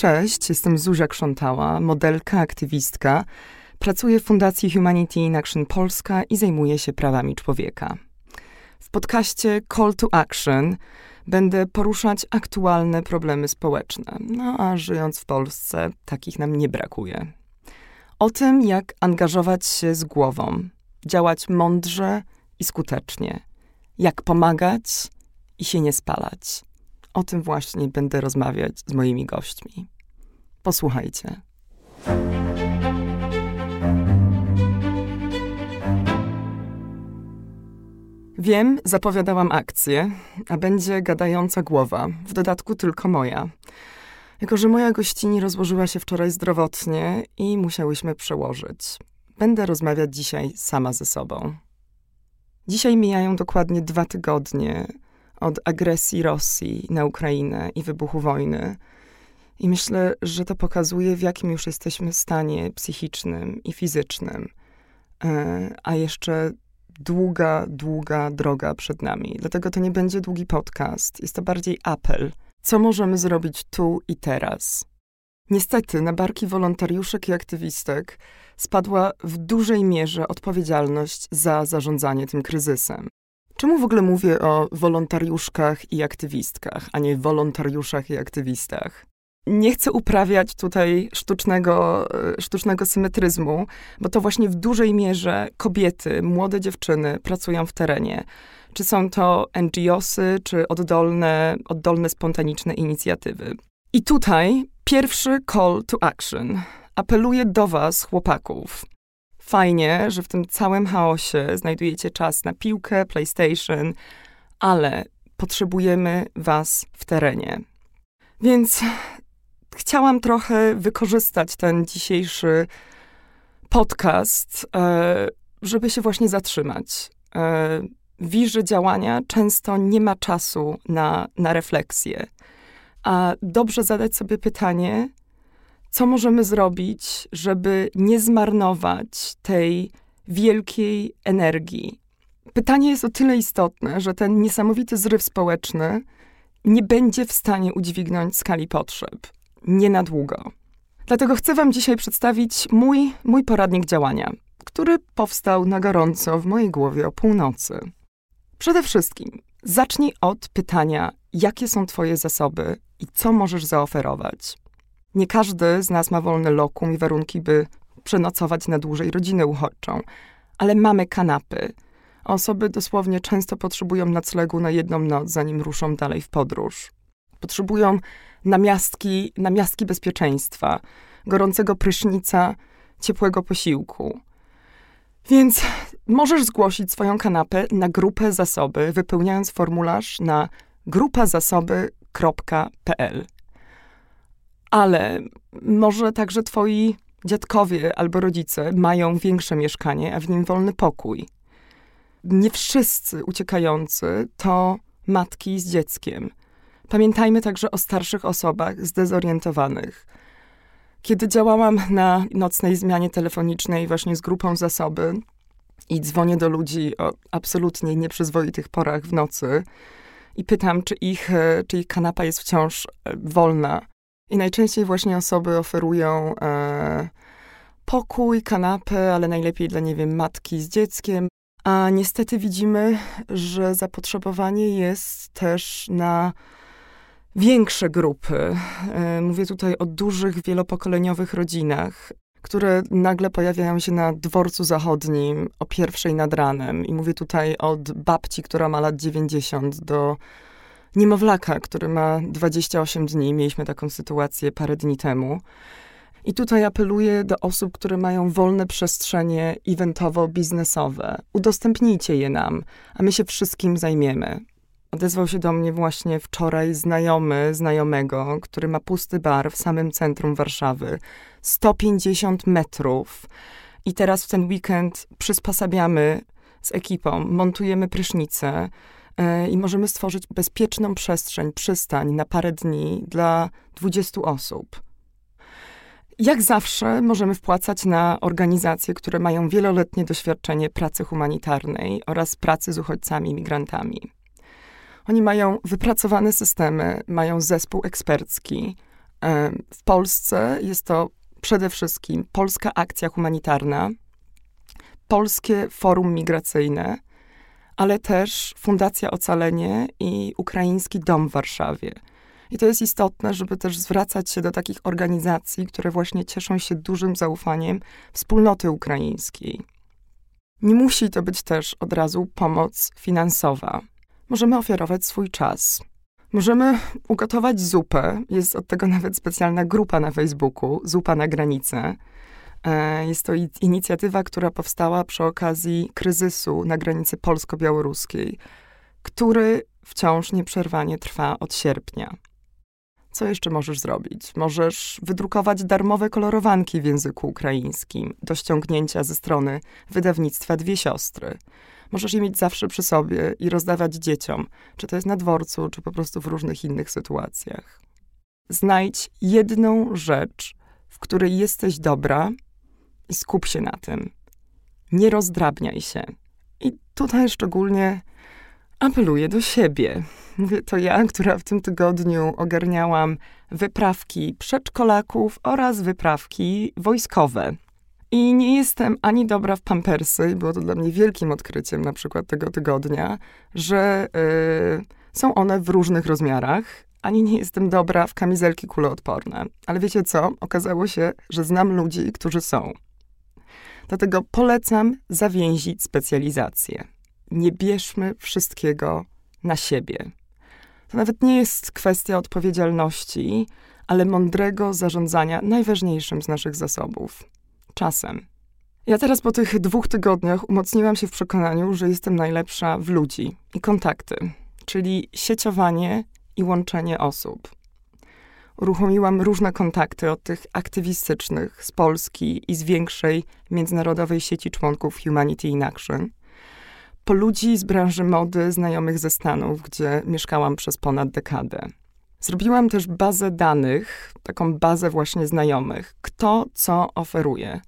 Cześć, jestem Zuzia Krzątała, modelka, aktywistka. Pracuję w Fundacji Humanity in Action Polska i zajmuję się prawami człowieka. W podcaście Call to Action będę poruszać aktualne problemy społeczne, no a żyjąc w Polsce, takich nam nie brakuje. O tym, jak angażować się z głową, działać mądrze i skutecznie, jak pomagać i się nie spalać. O tym właśnie będę rozmawiać z moimi gośćmi. Posłuchajcie. Wiem, zapowiadałam akcję, a będzie gadająca głowa, w dodatku tylko moja. Jako, że moja gościni rozłożyła się wczoraj zdrowotnie i musiałyśmy przełożyć. Będę rozmawiać dzisiaj sama ze sobą. Dzisiaj mijają dokładnie dwa tygodnie od agresji Rosji na Ukrainę i wybuchu wojny. I myślę, że to pokazuje, w jakim już jesteśmy stanie psychicznym i fizycznym. E, a jeszcze długa, długa droga przed nami. Dlatego to nie będzie długi podcast, jest to bardziej apel. Co możemy zrobić tu i teraz? Niestety, na barki wolontariuszek i aktywistek spadła w dużej mierze odpowiedzialność za zarządzanie tym kryzysem. Czemu w ogóle mówię o wolontariuszkach i aktywistkach, a nie wolontariuszach i aktywistach? Nie chcę uprawiać tutaj sztucznego, e, sztucznego symetryzmu, bo to właśnie w dużej mierze kobiety, młode dziewczyny pracują w terenie. Czy są to NGOsy, czy oddolne, oddolne spontaniczne inicjatywy. I tutaj pierwszy call to action. Apeluję do Was, chłopaków. Fajnie, że w tym całym chaosie znajdujecie czas na piłkę, PlayStation, ale potrzebujemy Was w terenie. Więc chciałam trochę wykorzystać ten dzisiejszy podcast, e, żeby się właśnie zatrzymać. E, wirze działania często nie ma czasu na, na refleksję, a dobrze zadać sobie pytanie, co możemy zrobić, żeby nie zmarnować tej wielkiej energii. Pytanie jest o tyle istotne, że ten niesamowity zryw społeczny nie będzie w stanie udźwignąć skali potrzeb. Nie na długo. Dlatego chcę Wam dzisiaj przedstawić mój, mój poradnik działania, który powstał na gorąco w mojej głowie o północy. Przede wszystkim zacznij od pytania, jakie są Twoje zasoby i co możesz zaoferować. Nie każdy z nas ma wolne lokum i warunki, by przenocować na dłużej rodzinę uchodźczą, ale mamy kanapy. Osoby dosłownie często potrzebują noclegu na jedną noc, zanim ruszą dalej w podróż. Potrzebują namiastki, namiastki bezpieczeństwa, gorącego prysznica, ciepłego posiłku. Więc możesz zgłosić swoją kanapę na grupę zasoby, wypełniając formularz na grupazasoby.pl ale może także twoi dziadkowie albo rodzice mają większe mieszkanie, a w nim wolny pokój. Nie wszyscy uciekający to matki z dzieckiem. Pamiętajmy także o starszych osobach zdezorientowanych. Kiedy działałam na nocnej zmianie telefonicznej właśnie z grupą zasoby i dzwonię do ludzi o absolutnie nieprzyzwoitych porach w nocy i pytam, czy ich, e, czy ich kanapa jest wciąż e, wolna, i najczęściej właśnie osoby oferują e, pokój, kanapę, ale najlepiej dla, nie wiem, matki z dzieckiem. A niestety widzimy, że zapotrzebowanie jest też na większe grupy. E, mówię tutaj o dużych, wielopokoleniowych rodzinach, które nagle pojawiają się na dworcu zachodnim o pierwszej nad ranem. I mówię tutaj od babci, która ma lat 90, do niemowlaka, który ma 28 dni. Mieliśmy taką sytuację parę dni temu. I tutaj apeluję do osób, które mają wolne przestrzenie eventowo-biznesowe. Udostępnijcie je nam, a my się wszystkim zajmiemy. Odezwał się do mnie właśnie wczoraj znajomy znajomego, który ma pusty bar w samym centrum Warszawy. 150 metrów. I teraz w ten weekend przysposabiamy z ekipą, montujemy prysznice, i możemy stworzyć bezpieczną przestrzeń, przystań na parę dni dla 20 osób. Jak zawsze możemy wpłacać na organizacje, które mają wieloletnie doświadczenie pracy humanitarnej oraz pracy z uchodźcami i migrantami. Oni mają wypracowane systemy, mają zespół ekspercki, W Polsce jest to przede wszystkim Polska Akcja Humanitarna, Polskie Forum Migracyjne, ale też Fundacja Ocalenie i Ukraiński Dom w Warszawie. I to jest istotne, żeby też zwracać się do takich organizacji, które właśnie cieszą się dużym zaufaniem wspólnoty ukraińskiej. Nie musi to być też od razu pomoc finansowa. Możemy ofiarować swój czas. Możemy ugotować zupę. Jest od tego nawet specjalna grupa na Facebooku, Zupa na granicę. E, jest to inicjatywa, która powstała przy okazji kryzysu na granicy polsko-białoruskiej, który wciąż nieprzerwanie trwa od sierpnia. Co jeszcze możesz zrobić? Możesz wydrukować darmowe kolorowanki w języku ukraińskim do ściągnięcia ze strony wydawnictwa Dwie Siostry. Możesz je mieć zawsze przy sobie i rozdawać dzieciom, czy to jest na dworcu, czy po prostu w różnych innych sytuacjach. Znajdź jedną rzecz, w której jesteś dobra i skup się na tym. Nie rozdrabniaj się. I tutaj szczególnie apeluję do siebie. To ja, która w tym tygodniu ogarniałam wyprawki przedszkolaków oraz wyprawki wojskowe. I nie jestem ani dobra w pampersy, było to dla mnie wielkim odkryciem na przykład tego tygodnia, że yy, są one w różnych rozmiarach, ani nie jestem dobra w kamizelki kuloodporne. Ale wiecie co? Okazało się, że znam ludzi, którzy są. Dlatego polecam zawięzić specjalizację. Nie bierzmy wszystkiego na siebie. To nawet nie jest kwestia odpowiedzialności, ale mądrego zarządzania najważniejszym z naszych zasobów czasem. Ja teraz po tych dwóch tygodniach umocniłam się w przekonaniu, że jestem najlepsza w ludzi i kontakty, czyli sieciowanie i łączenie osób. Uruchomiłam różne kontakty od tych aktywistycznych z Polski i z większej międzynarodowej sieci członków Humanity in Action, po ludzi z branży mody znajomych ze Stanów, gdzie mieszkałam przez ponad dekadę. Zrobiłam też bazę danych, taką bazę właśnie znajomych, kto co oferuje,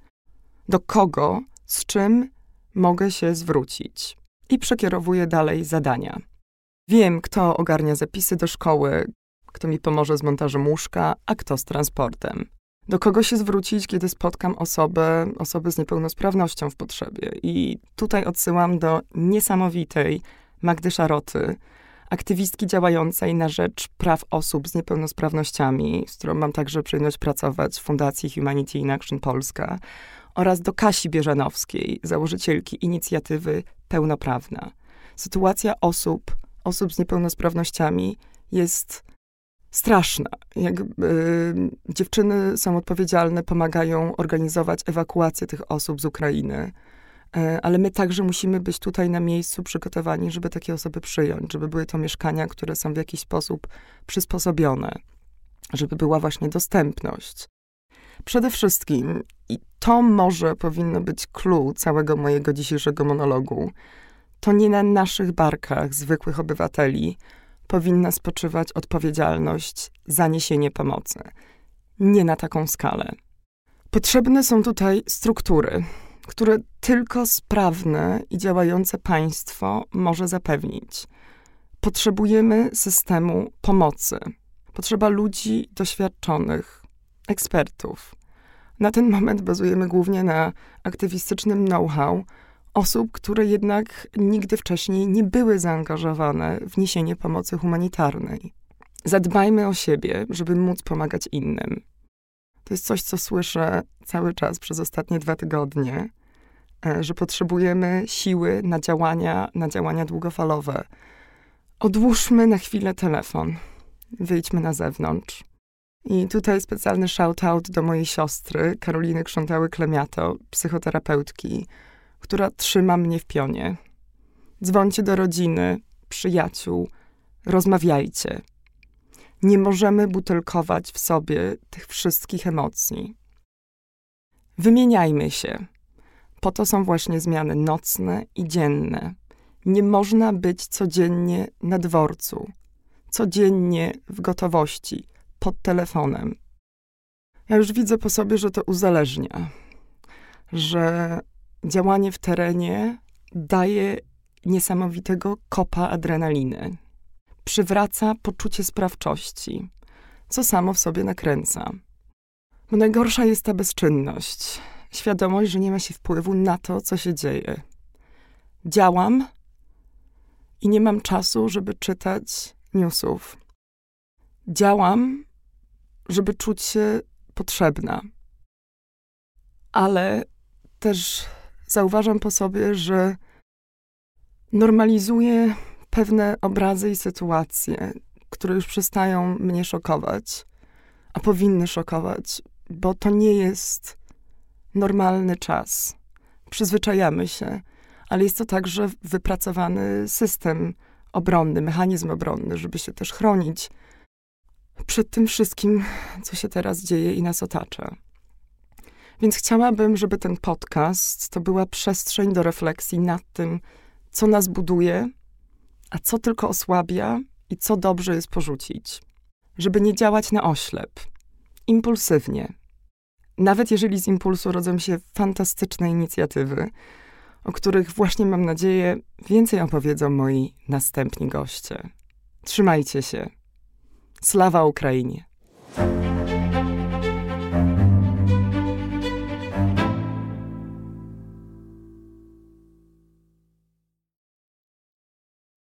do kogo, z czym mogę się zwrócić? I przekierowuję dalej zadania. Wiem, kto ogarnia zapisy do szkoły, kto mi pomoże z montażem łóżka, a kto z transportem. Do kogo się zwrócić, kiedy spotkam osobę, osobę z niepełnosprawnością w potrzebie. I tutaj odsyłam do niesamowitej Magdy Szaroty, aktywistki działającej na rzecz praw osób z niepełnosprawnościami, z którą mam także przyjemność pracować w Fundacji Humanity in Action Polska, oraz do Kasi Bieżanowskiej, założycielki inicjatywy Pełnoprawna. Sytuacja osób, osób z niepełnosprawnościami jest straszna. Y, dziewczyny są odpowiedzialne, pomagają organizować ewakuację tych osób z Ukrainy. E, ale my także musimy być tutaj na miejscu przygotowani, żeby takie osoby przyjąć, żeby były to mieszkania, które są w jakiś sposób przysposobione, żeby była właśnie dostępność. Przede wszystkim, i to może powinno być clue całego mojego dzisiejszego monologu, to nie na naszych barkach zwykłych obywateli powinna spoczywać odpowiedzialność za niesienie pomocy. Nie na taką skalę. Potrzebne są tutaj struktury, które tylko sprawne i działające państwo może zapewnić. Potrzebujemy systemu pomocy. Potrzeba ludzi doświadczonych, ekspertów. Na ten moment bazujemy głównie na aktywistycznym know-how osób, które jednak nigdy wcześniej nie były zaangażowane w niesienie pomocy humanitarnej. Zadbajmy o siebie, żeby móc pomagać innym. To jest coś, co słyszę cały czas przez ostatnie dwa tygodnie, e, że potrzebujemy siły na działania, na działania długofalowe. Odłóżmy na chwilę telefon. Wyjdźmy na zewnątrz. I tutaj specjalny shout-out do mojej siostry, Karoliny Krzątały-Klemiato, psychoterapeutki, która trzyma mnie w pionie. Dzwońcie do rodziny, przyjaciół, rozmawiajcie. Nie możemy butelkować w sobie tych wszystkich emocji. Wymieniajmy się. Po to są właśnie zmiany nocne i dzienne. Nie można być codziennie na dworcu, codziennie w gotowości, pod telefonem. Ja już widzę po sobie, że to uzależnia, że działanie w terenie daje niesamowitego kopa adrenaliny. Przywraca poczucie sprawczości. co samo w sobie nakręca. Bo najgorsza jest ta bezczynność, świadomość, że nie ma się wpływu na to, co się dzieje. Działam i nie mam czasu, żeby czytać newsów. Działam, żeby czuć się potrzebna. Ale też zauważam po sobie, że normalizuję pewne obrazy i sytuacje, które już przestają mnie szokować, a powinny szokować, bo to nie jest normalny czas. Przyzwyczajamy się, ale jest to także wypracowany system obronny, mechanizm obronny, żeby się też chronić przed tym wszystkim, co się teraz dzieje i nas otacza. Więc chciałabym, żeby ten podcast to była przestrzeń do refleksji nad tym, co nas buduje, a co tylko osłabia i co dobrze jest porzucić. Żeby nie działać na oślep, impulsywnie. Nawet jeżeli z impulsu rodzą się fantastyczne inicjatywy, o których właśnie mam nadzieję więcej opowiedzą moi następni goście. Trzymajcie się. Slawa Ukrainie!